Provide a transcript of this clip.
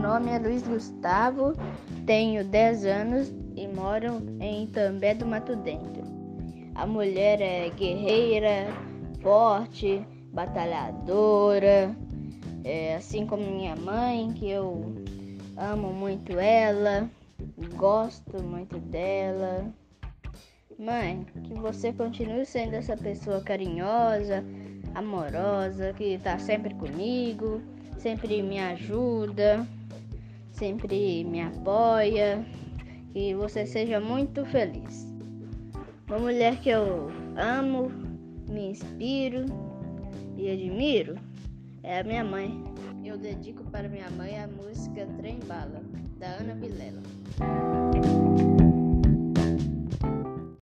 nome é Luiz Gustavo, tenho 10 anos e moro em Itambé do Mato Dentro. A mulher é guerreira, forte, batalhadora, é, assim como minha mãe, que eu amo muito ela, gosto muito dela. Mãe, que você continue sendo essa pessoa carinhosa, amorosa, que está sempre comigo, sempre me ajuda, sempre me apoia, que você seja muito feliz. Uma mulher que eu amo, me inspiro e admiro é a minha mãe. Eu dedico para minha mãe a música Trem Bala, da Ana Vilela.